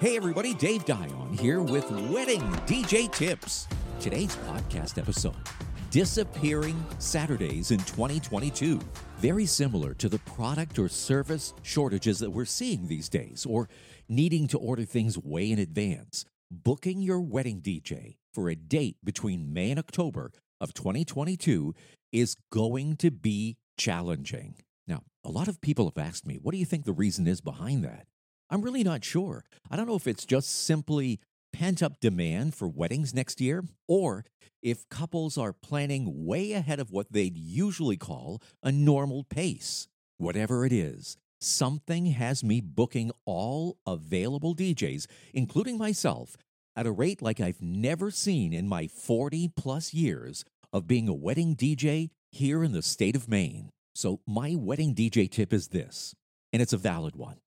Hey everybody, Dave Dion here with Wedding DJ Tips. Today's podcast episode Disappearing Saturdays in 2022. Very similar to the product or service shortages that we're seeing these days, or needing to order things way in advance. Booking your wedding DJ for a date between May and October of 2022 is going to be challenging. Now, a lot of people have asked me, what do you think the reason is behind that? I'm really not sure. I don't know if it's just simply pent up demand for weddings next year, or if couples are planning way ahead of what they'd usually call a normal pace. Whatever it is, something has me booking all available DJs, including myself, at a rate like I've never seen in my 40 plus years of being a wedding DJ here in the state of Maine. So, my wedding DJ tip is this, and it's a valid one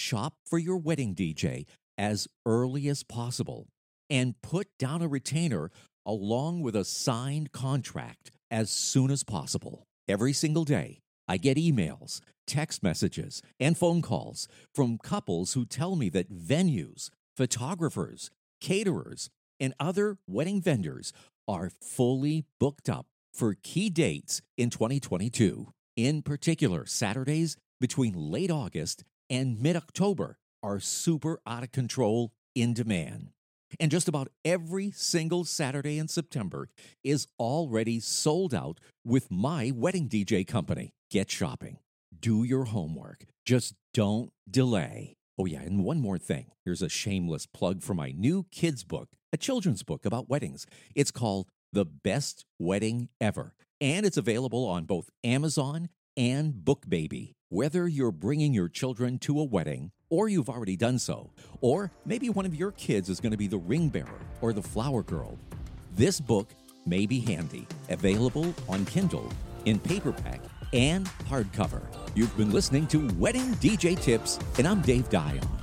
shop for your wedding DJ as early as possible and put down a retainer along with a signed contract as soon as possible. Every single day, I get emails, text messages, and phone calls from couples who tell me that venues, photographers, caterers, and other wedding vendors are fully booked up for key dates in 2022. In particular, Saturdays between late August and mid October are super out of control in demand. And just about every single Saturday in September is already sold out with my wedding DJ company. Get shopping. Do your homework. Just don't delay. Oh, yeah, and one more thing. Here's a shameless plug for my new kids' book, a children's book about weddings. It's called The Best Wedding Ever, and it's available on both Amazon and Book Baby. Whether you're bringing your children to a wedding, or you've already done so, or maybe one of your kids is going to be the ring bearer or the flower girl, this book may be handy. Available on Kindle, in paperback, and hardcover. You've been listening to Wedding DJ Tips, and I'm Dave Dion.